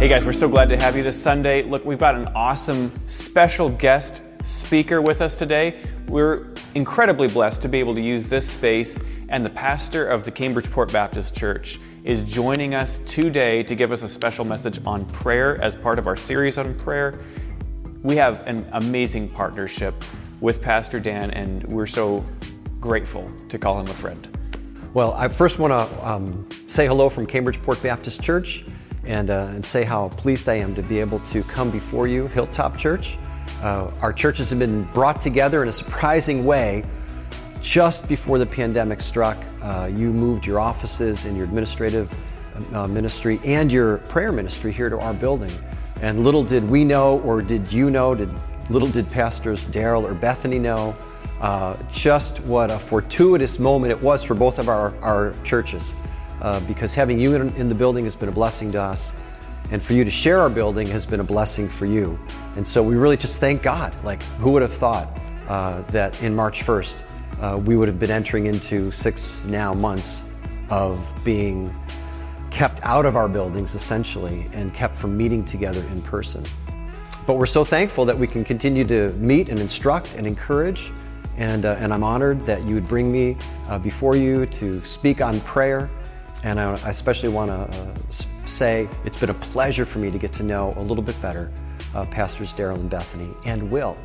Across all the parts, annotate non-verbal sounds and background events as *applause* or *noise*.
Hey guys, we're so glad to have you this Sunday. Look, we've got an awesome special guest speaker with us today. We're incredibly blessed to be able to use this space, and the pastor of the Cambridgeport Baptist Church is joining us today to give us a special message on prayer as part of our series on prayer. We have an amazing partnership with Pastor Dan, and we're so grateful to call him a friend. Well, I first want to um, say hello from Cambridgeport Baptist Church and, uh, and say how pleased I am to be able to come before you, Hilltop Church. Uh, our churches have been brought together in a surprising way just before the pandemic struck. Uh, you moved your offices and your administrative uh, ministry and your prayer ministry here to our building. And little did we know, or did you know, did little did pastors Daryl or Bethany know, uh, just what a fortuitous moment it was for both of our, our churches. Uh, because having you in, in the building has been a blessing to us and for you to share our building has been a blessing for you. And so we really just thank God. Like, who would have thought uh, that in March 1st, uh, we would have been entering into six now months of being kept out of our buildings essentially and kept from meeting together in person. But we're so thankful that we can continue to meet and instruct and encourage. And, uh, and I'm honored that you would bring me uh, before you to speak on prayer. And I, I especially want to uh, say it's been a pleasure for me to get to know a little bit better uh, Pastors Daryl and Bethany and Will,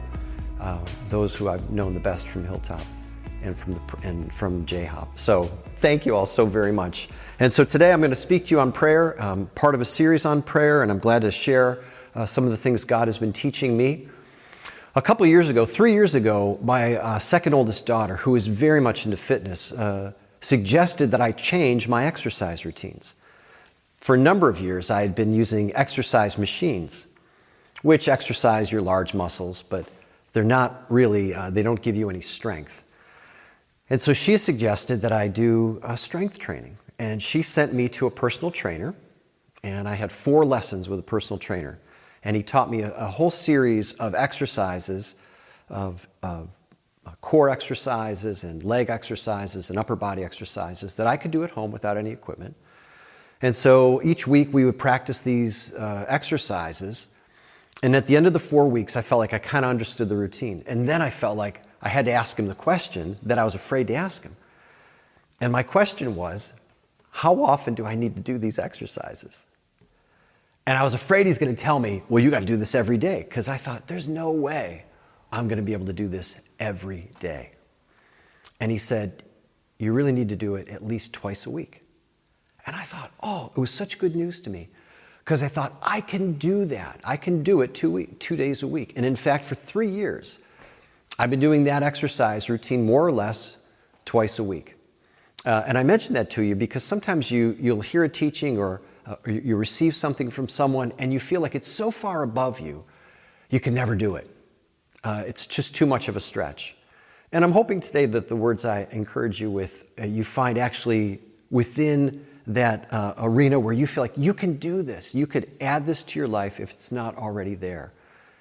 uh, those who I've known the best from Hilltop and from, and from J-Hop. So thank you all so very much. And so today I'm going to speak to you on prayer, um, part of a series on prayer, and I'm glad to share uh, some of the things God has been teaching me. A couple years ago, three years ago, my uh, second oldest daughter, who is very much into fitness, uh, suggested that I change my exercise routines. For a number of years, I had been using exercise machines, which exercise your large muscles, but they're not really, uh, they don't give you any strength. And so she suggested that I do uh, strength training. And she sent me to a personal trainer, and I had four lessons with a personal trainer. And he taught me a, a whole series of exercises, of, of core exercises and leg exercises and upper body exercises that I could do at home without any equipment. And so each week we would practice these uh, exercises. And at the end of the four weeks, I felt like I kind of understood the routine. And then I felt like I had to ask him the question that I was afraid to ask him. And my question was, how often do I need to do these exercises? And I was afraid he's going to tell me, well, you got to do this every day. Because I thought, there's no way I'm going to be able to do this every day. And he said, you really need to do it at least twice a week. And I thought, oh, it was such good news to me because I thought, I can do that. I can do it two, week, two days a week. And in fact, for three years, I've been doing that exercise routine more or less twice a week. Uh, and I mention that to you because sometimes you, you'll hear a teaching or, uh, or you receive something from someone and you feel like it's so far above you, you can never do it. Uh, it's just too much of a stretch. And I'm hoping today that the words I encourage you with, uh, you find actually within that uh, arena where you feel like you can do this. You could add this to your life if it's not already there.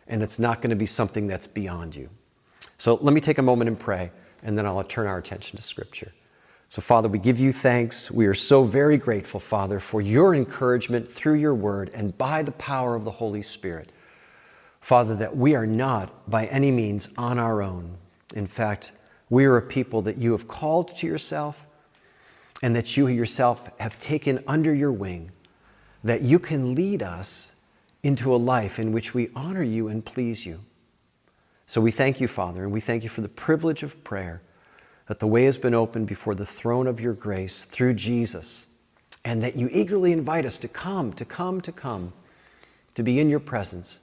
And it's not going to be something that's beyond you. So let me take a moment and pray, and then I'll turn our attention to Scripture. So, Father, we give you thanks. We are so very grateful, Father, for your encouragement through your word and by the power of the Holy Spirit. Father, that we are not by any means on our own. In fact, we are a people that you have called to yourself and that you yourself have taken under your wing, that you can lead us into a life in which we honor you and please you. So we thank you, Father, and we thank you for the privilege of prayer, that the way has been opened before the throne of your grace through Jesus, and that you eagerly invite us to come, to come, to come, to be in your presence,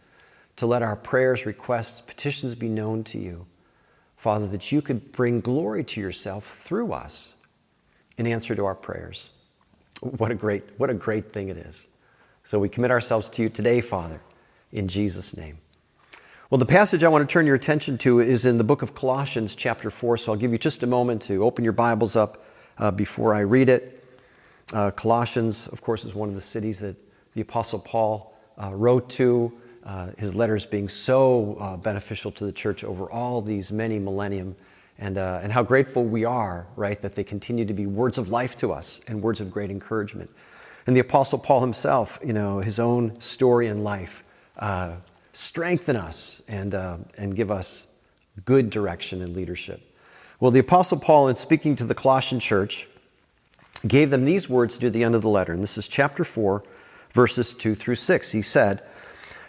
to let our prayers, requests, petitions be known to you. Father, that you could bring glory to yourself through us in answer to our prayers. What a great, what a great thing it is. So we commit ourselves to you today, Father, in Jesus' name. Well, the passage I want to turn your attention to is in the book of Colossians, chapter 4. So I'll give you just a moment to open your Bibles up uh, before I read it. Uh, Colossians, of course, is one of the cities that the Apostle Paul uh, wrote to, uh, his letters being so uh, beneficial to the church over all these many millennium and, uh, and how grateful we are, right, that they continue to be words of life to us and words of great encouragement. And the Apostle Paul himself, you know, his own story in life, uh, strengthen us and, uh, and give us good direction and leadership. Well, the Apostle Paul, in speaking to the Colossian church, gave them these words near the end of the letter. And this is chapter 4, verses 2 through 6. He said,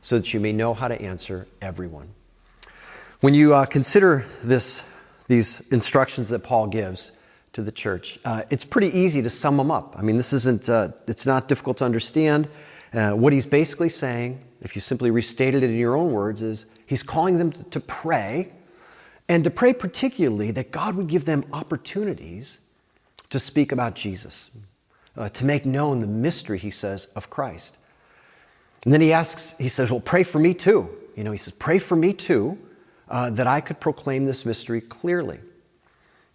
so that you may know how to answer everyone. When you uh, consider this, these instructions that Paul gives to the church, uh, it's pretty easy to sum them up. I mean, this isn't, uh, it's not difficult to understand. Uh, what he's basically saying, if you simply restated it in your own words, is he's calling them to, pray, and to pray particularly that God would give them opportunities to speak about Jesus, uh, to make known the mystery, he says, of Christ. And then he asks, he says, Well, pray for me too. You know, he says, Pray for me too, uh, that I could proclaim this mystery clearly.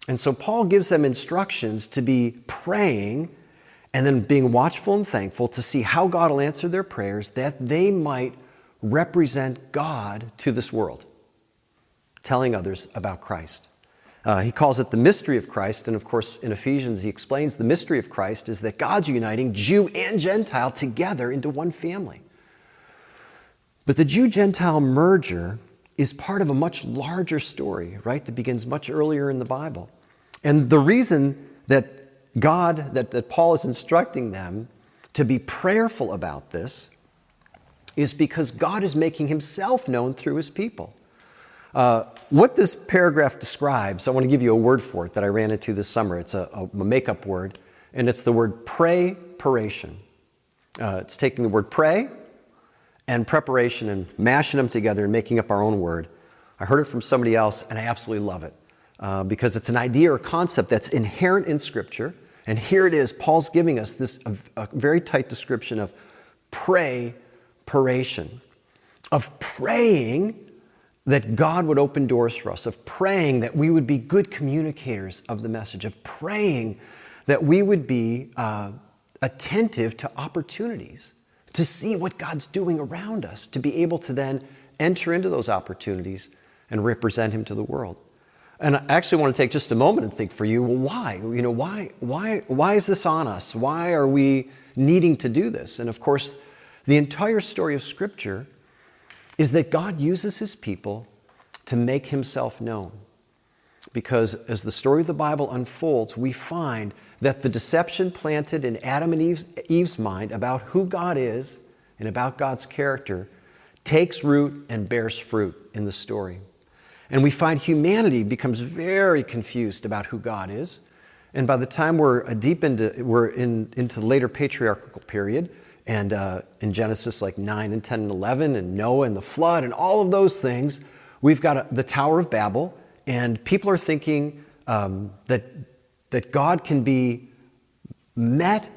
And so Paul gives them instructions to be praying and then being watchful and thankful to see how God will answer their prayers that they might represent God to this world, telling others about Christ. Uh, he calls it the mystery of Christ, and of course, in Ephesians, he explains the mystery of Christ is that God's uniting Jew and Gentile together into one family. But the Jew Gentile merger is part of a much larger story, right, that begins much earlier in the Bible. And the reason that God, that, that Paul is instructing them to be prayerful about this is because God is making himself known through his people. Uh, what this paragraph describes, I want to give you a word for it that I ran into this summer. It's a, a makeup word, and it's the word prayparation. Uh, it's taking the word pray and preparation and mashing them together and making up our own word. I heard it from somebody else, and I absolutely love it uh, because it's an idea or concept that's inherent in Scripture. And here it is. Paul's giving us this a, a very tight description of pray, prayparation, of praying that God would open doors for us, of praying that we would be good communicators of the message, of praying that we would be uh, attentive to opportunities, to see what God's doing around us, to be able to then enter into those opportunities and represent Him to the world. And I actually want to take just a moment and think for you, well, why? You know, why, why, why is this on us? Why are we needing to do this? And of course, the entire story of Scripture is that God uses his people to make himself known. Because as the story of the Bible unfolds, we find that the deception planted in Adam and Eve's, mind about who God is and about God's character takes root and bears fruit in the story. And we find humanity becomes very confused about who God is. And by the time we're deep into, we're in, into the later patriarchal period, and uh, in Genesis, like 9 and 10 and 11, and Noah and the flood, and all of those things, we've got a, the Tower of Babel, and people are thinking um, that, that God can be met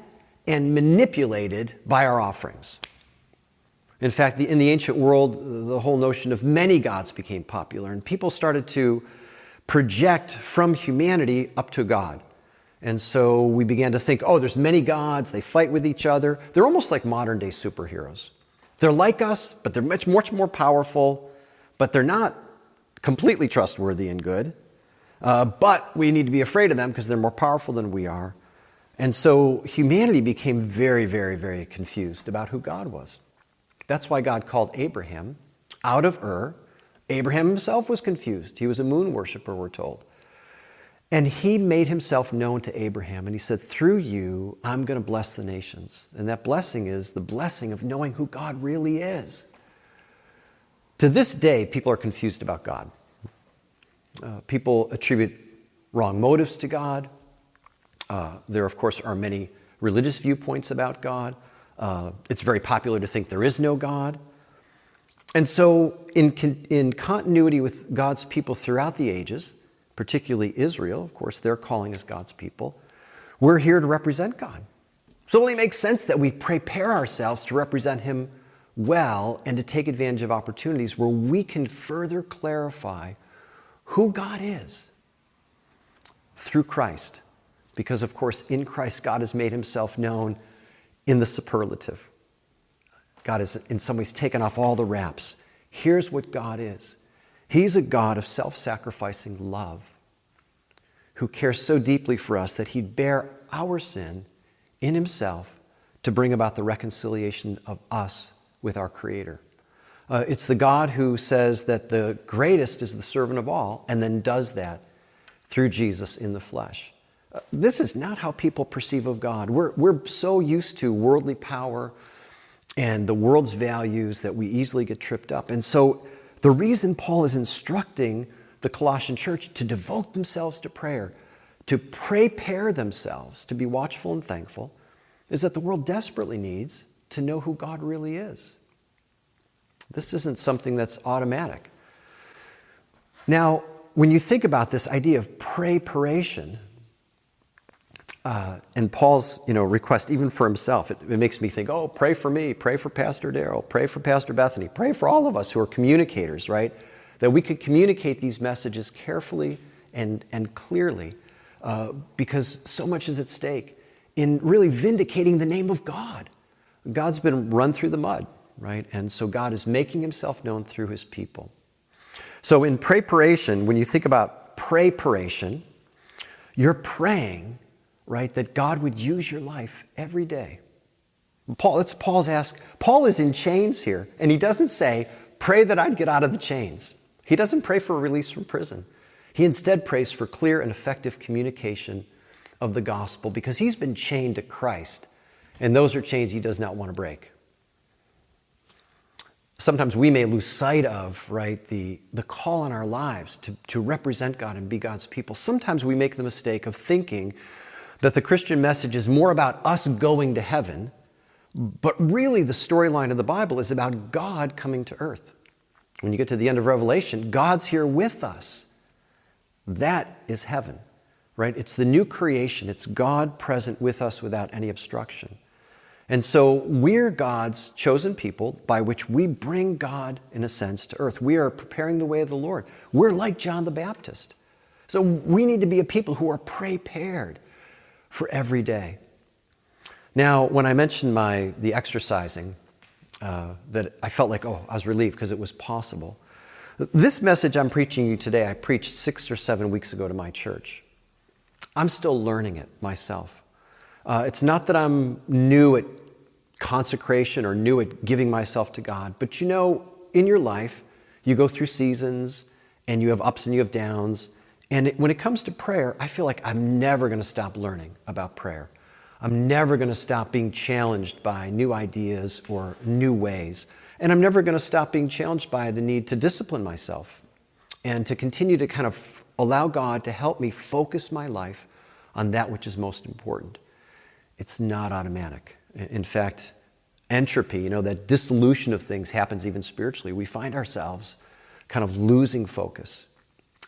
and manipulated by our offerings. In fact, in the ancient world, the whole notion of many gods became popular, and people started to project from humanity up to God. And so we began to think, oh, there's many gods, they fight with each other. They're almost like modern day superheroes. They're like us, but they're much, much more powerful, but they're not completely trustworthy and good. Uh, but we need to be afraid of them because they're more powerful than we are. And so humanity became very, very, very confused about who God was. That's why God called Abraham out of Ur. Abraham himself was confused. He was a moon worshiper, we're told. And he made himself known to Abraham, and he said, Through you, I'm going to bless the nations. And that blessing is the blessing of knowing who God really is. To this day, people are confused about God. Uh, people attribute wrong motives to God. Uh, there, of course, are many religious viewpoints about God. Uh, it's very popular to think there is no God. And so, in, con- in continuity with God's people throughout the ages, particularly Israel, of course, they're calling us God's people. We're here to represent God. So it only makes sense that we prepare ourselves to represent Him well and to take advantage of opportunities where we can further clarify who God is through Christ. Because, of course, in Christ, God has made Himself known in the superlative. God has, in some ways, taken off all the wraps. Here's what God is He's a God of self sacrificing love who cares so deeply for us that He'd bear our sin in himself to bring about the reconciliation of us with our Creator. Uh, it's the God who says that the greatest is the servant of all and then does that through Jesus in the flesh. Uh, this is not how people perceive of God. We're, we're so used to worldly power and the world's values that we easily get tripped up. And so, the reason Paul is instructing the Colossian church to devote themselves to prayer to prepare themselves to be watchful and thankful is that the world desperately needs to know who God really is. This isn't something that's automatic. Now, when you think about this idea of prayparation, uh, and Paul's you know, request, even for himself, it, it, makes me think, oh, pray for me, pray for Pastor Daryl, pray for Pastor Bethany, pray for all of us who are communicators, right? That we could communicate these messages carefully and, and clearly uh, because so much is at stake in really vindicating the name of God. God's been run through the mud, right? And so God is making himself known through his people. So in prayparation, when you think about prayparation, you're praying, right, that God would use your life every day. Paul, that's Paul's ask. Paul is in chains here, and he doesn't say, pray that I'd get out of the chains. He doesn't pray for release from prison. He instead prays for clear and effective communication of the gospel because he's been chained to Christ, and those are chains he does not want to break. Sometimes we may lose sight of, right, the, the call in our lives to, to represent God and be God's people. Sometimes we make the mistake of thinking that the Christian message is more about us going to heaven, but really the storyline of the Bible is about God coming to earth. When you get to the end of Revelation, God's here with us. That is heaven, right? It's the new creation. It's God present with us without any obstruction. And so we're God's chosen people by which we bring God, in a sense, to earth. We are preparing the way of the Lord. We're like John the Baptist. So we need to be a people who are prepared for every day. Now, when I mentioned my, the exercising, uh, that I felt like, oh, I was relieved because it was possible. This message I'm preaching you today, I preached six or seven weeks ago to my church. I'm still learning it myself. Uh, it's not that I'm new at consecration or new at giving myself to God, but you know, in your life, you go through seasons and you have ups and you have downs. And it, when it comes to prayer, I feel like I'm never going to stop learning about prayer. I'm never going to stop being challenged by new ideas or new ways. And I'm never going to stop being challenged by the need to discipline myself and to continue to kind of allow God to help me focus my life on that which is most important. It's not automatic. In fact, entropy, you know, that dissolution of things happens even spiritually. We find ourselves kind of losing focus.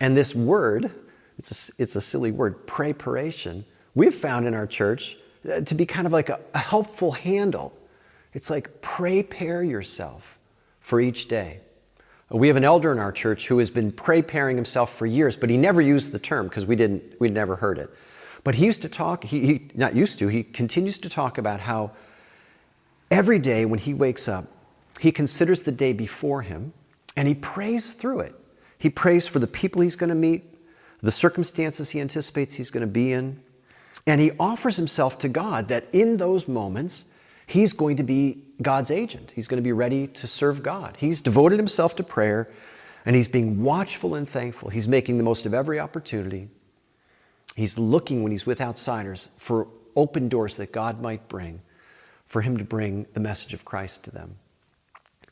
And this word, it's a, it's a silly word, prayparation, we've found in our church uh, to be kind of like a, a helpful handle it's like prepare yourself for each day. We have an elder in our church who has been preparing himself for years, but he never used the term because we didn't, we'd never heard it. But he used to talk, he, he, not used to, he continues to talk about how every day when he wakes up, he considers the day before him and he prays through it. He prays for the people he's going to meet, the circumstances he anticipates he's going to be in, and he offers himself to God that in those moments, he's going to be God's agent. He's going to be ready to serve God. He's devoted himself to prayer and he's being watchful and thankful. He's making the most of every opportunity. He's looking when he's with outsiders for open doors that God might bring for him to bring the message of Christ to them.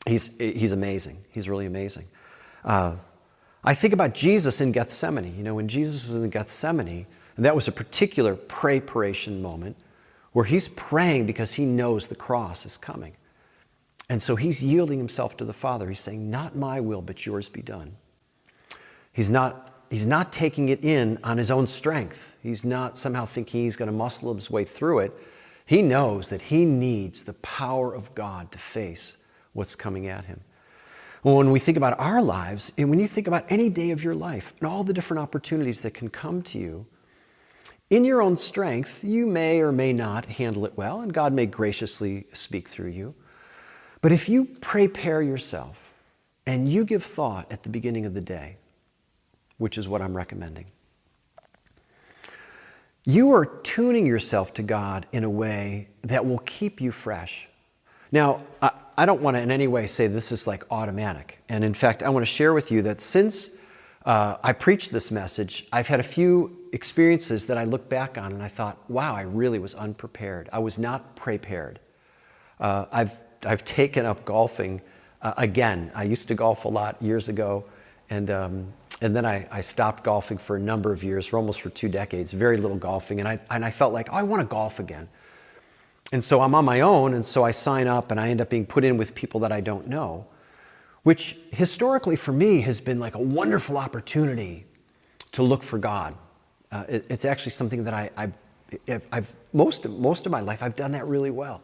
He's, he's amazing. He's really amazing. Uh, I think about Jesus in Gethsemane. You know, when Jesus was in Gethsemane, and that was a particular preparation moment where he's praying because he knows the cross is coming. And so he's yielding himself to the Father. He's saying, Not my will, but yours be done. He's not, he's not taking it in on his own strength. He's not somehow thinking he's going to muscle his way through it. He knows that he needs the power of God to face what's coming at him. When we think about our lives, and when you think about any day of your life and all the different opportunities that can come to you, in your own strength, you may or may not handle it well, and God may graciously speak through you. But if you prepare yourself and you give thought at the beginning of the day, which is what I'm recommending, you are tuning yourself to God in a way that will keep you fresh. Now, I, I don't want to in any way say this is like automatic. And in fact, I want to share with you that since uh, I preached this message, I've had a few experiences that I look back on and I thought, wow, I really was unprepared. I was not prepared. Uh, I've, I've taken up golfing uh, again. I used to golf a lot years ago, and, um, and then I, I stopped golfing for a number of years, for almost for two decades, very little golfing. And I, and I felt like, oh, I want to golf again. And so I'm on my own, and so I sign up and I end up being put in with people that I don't know which historically for me has been like a wonderful opportunity to look for God. Uh, it, it's actually something that I, I, have most, most of my life, I've done that really well.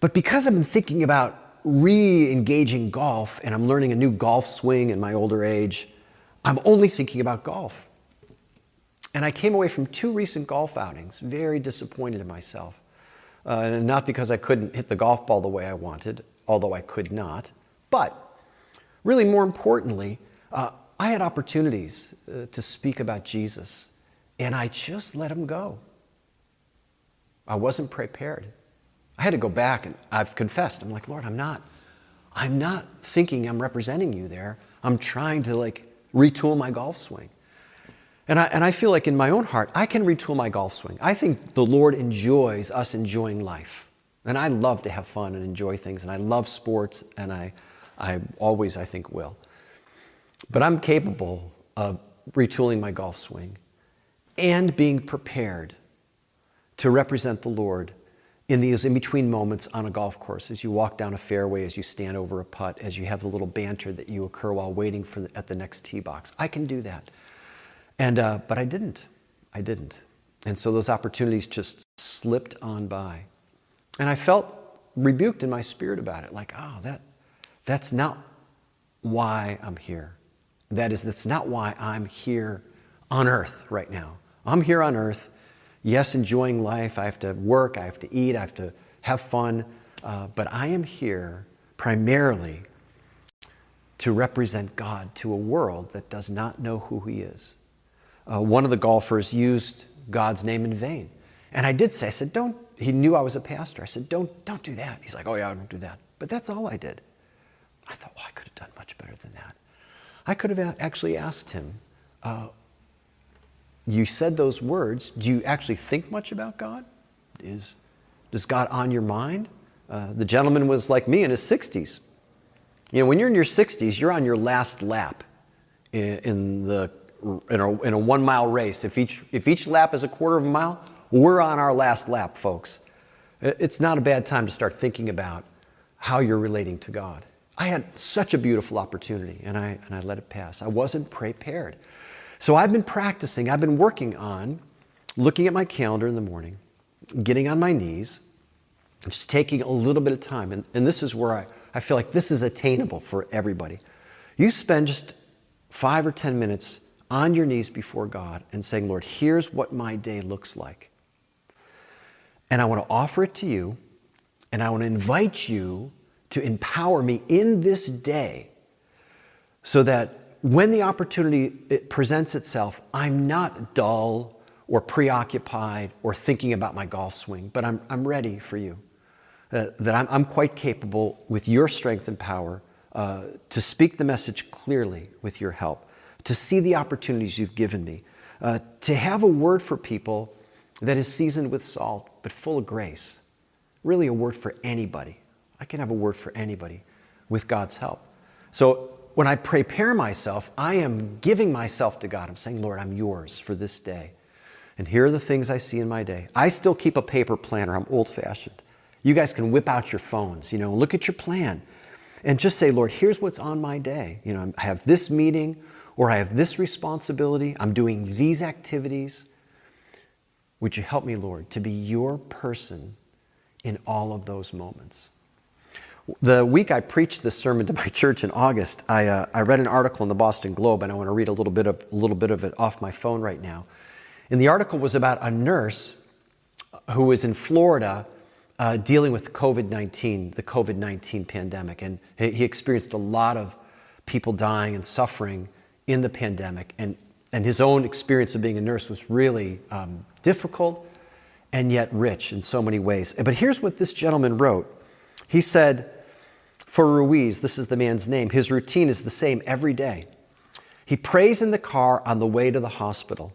But because I've been thinking about re engaging golf and I'm learning a new golf swing in my older age, I'm only thinking about golf. And I came away from two recent golf outings very disappointed in myself. Uh, not because I couldn't hit the golf ball the way I wanted, although I could not, but Really, more importantly, uh, I had opportunities uh, to speak about Jesus, and I just let him go. I wasn't prepared. I had to go back, and I've confessed. I'm like, Lord, I'm not. I'm not thinking I'm representing you there. I'm trying to like retool my golf swing. And I, and I feel like in my own heart, I can retool my golf swing. I think the Lord enjoys us enjoying life. And I love to have fun and enjoy things, and I love sports, and I, I always, I think, will. But I'm capable of retooling my golf swing and being prepared to represent the Lord in these in between moments on a golf course as you walk down a fairway, as you stand over a putt, as you have the little banter that you occur while waiting for the, at the next tee box. I can do that. And, uh, but I didn't. I didn't. And so those opportunities just slipped on by. And I felt rebuked in my spirit about it like, oh, that, that's not why I'm here. That is, that's not why I'm here on earth right now. I'm here on earth, yes, enjoying life. I have to work, I have to eat, I have to have fun, uh, but I am here primarily to represent God to a world that does not know who He is. Uh, one of the golfers used God's name in vain. And I did say, I said, don't, he knew I was a pastor. I said, don't, don't do that. He's like, oh, yeah, I don't do that. But that's all I did. I thought, well, I could have done much better than that. I could have actually asked him, uh, You said those words. Do you actually think much about God? Is, is God on your mind? Uh, the gentleman was like me in his 60s. You know, when you're in your 60s, you're on your last lap in, in the, in a, in a one mile race. If each, if each lap is a quarter of a mile, we're on our last lap, folks. It's not a bad time to start thinking about how you're relating to God. I had such a beautiful opportunity and I, and I let it pass. I wasn't prepared. So I've been practicing, I've been working on looking at my calendar in the morning, getting on my knees, just taking a little bit of time. And, and this is where I, I feel like this is attainable for everybody. You spend just five or 10 minutes on your knees before God and saying, Lord, here's what my day looks like. And I want to offer it to you, and I want to invite you to empower me in this day so that when the opportunity it presents itself, I'm not dull or preoccupied or thinking about my golf swing, but I'm, I'm ready for you. Uh, that I'm, I'm, quite capable with your strength and power uh, to speak the message clearly with your help, to see the opportunities you've given me, uh, to have a word for people that is seasoned with salt but full of grace. Really, a word for anybody. I can have a word for anybody with God's help. So when I prepare myself, I am giving myself to God. I'm saying, Lord, I'm yours for this day. And here are the things I see in my day. I still keep a paper planner. I'm old fashioned. You guys can whip out your phones, you know, look at your plan and just say, Lord, here's what's on my day. You know, I have this meeting or I have this responsibility. I'm doing these activities. Would you help me, Lord, to be your person in all of those moments. The week I preached this sermon to my *laughs* church in August, I, uh, I read an article in the Boston Globe, and I want to read a little bit of a little bit of it off my phone right now. And the article was about a nurse who was in Florida uh, dealing with COVID 19, the COVID 19 pandemic. And he experienced a lot of people dying and suffering in the pandemic. And, and his own experience of being a nurse was really um, difficult and yet rich in so many ways. But here's what this gentleman wrote He said, For Ruiz, this is the man's name, his routine is the same every day. He prays in the car on the way to the hospital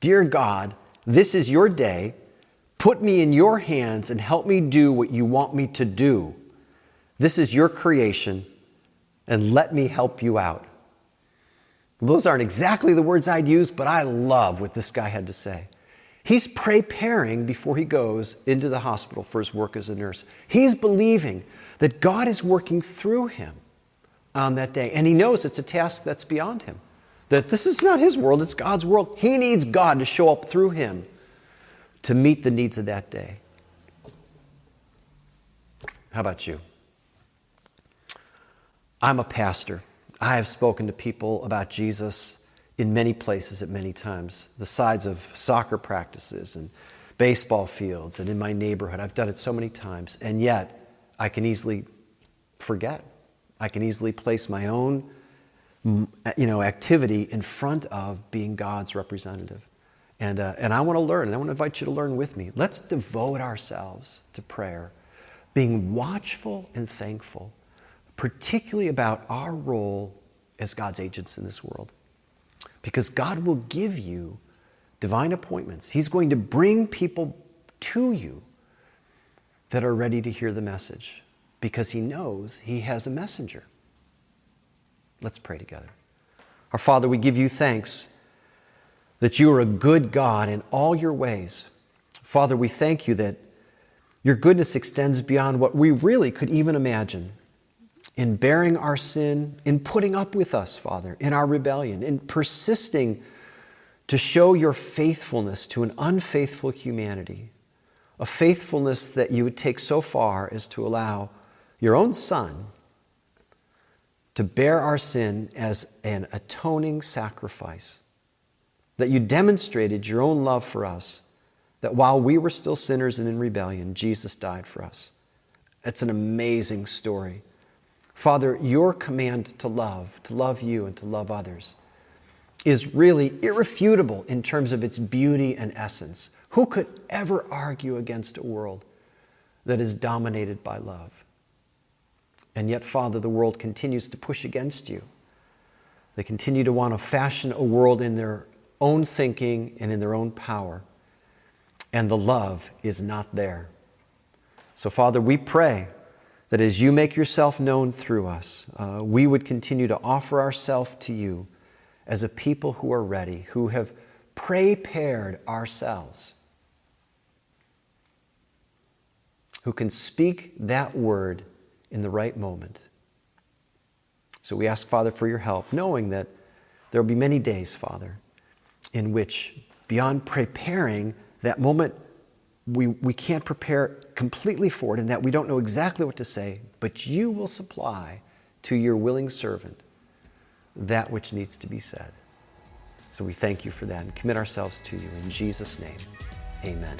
Dear God, this is your day. Put me in your hands and help me do what you want me to do. This is your creation, and let me help you out. Those aren't exactly the words I'd use, but I love what this guy had to say. He's preparing before he goes into the hospital for his work as a nurse. He's believing that God is working through him on that day. And he knows it's a task that's beyond him. That this is not his world, it's God's world. He needs God to show up through him to meet the needs of that day. How about you? I'm a pastor. I have spoken to people about Jesus in many places at many times, the sides of soccer practices and baseball fields and in my neighborhood. I've done it so many times, and yet I can easily forget. I can easily place my own you know, activity in front of being God's representative. And, uh, and I want to learn, and I want to invite you to learn with me. Let's devote ourselves to prayer, being watchful and thankful, particularly about our role as God's agents in this world because God will give you divine appointments. He's going to bring people to you that are ready to hear the message because He knows He has a messenger. Let's pray together. Our Father, we give you thanks that you are a good God in all your ways. Father, we thank you that your goodness extends beyond what we really could even imagine in bearing our sin, in putting up with us, Father, in our rebellion, in persisting to show your faithfulness to an unfaithful humanity, a faithfulness that you would take so far as to allow your own Son to bear our sin as an atoning sacrifice, that you demonstrated your own love for us, that while we were still sinners and in rebellion, Jesus died for us. It's an amazing story. Father, your command to love, to love you and to love others, is really irrefutable in terms of its beauty and essence. Who could ever argue against a world that is dominated by love? And yet, Father, the world continues to push against you. They continue to want to fashion a world in their own thinking and in their own power. And the love is not there. So, Father, we pray that as you make yourself known through us, uh, we would continue to offer ourselves to you as a people who are ready, who have prepared ourselves, who can speak that word in the right moment. So we ask, Father, for your help, knowing that there will be many days, Father, in which, beyond preparing that moment we, we can't prepare completely for it and that we don't know exactly what to say, but you will supply to your willing servant that which needs to be said. So we thank you for that and commit ourselves to you. In Jesus' name, amen.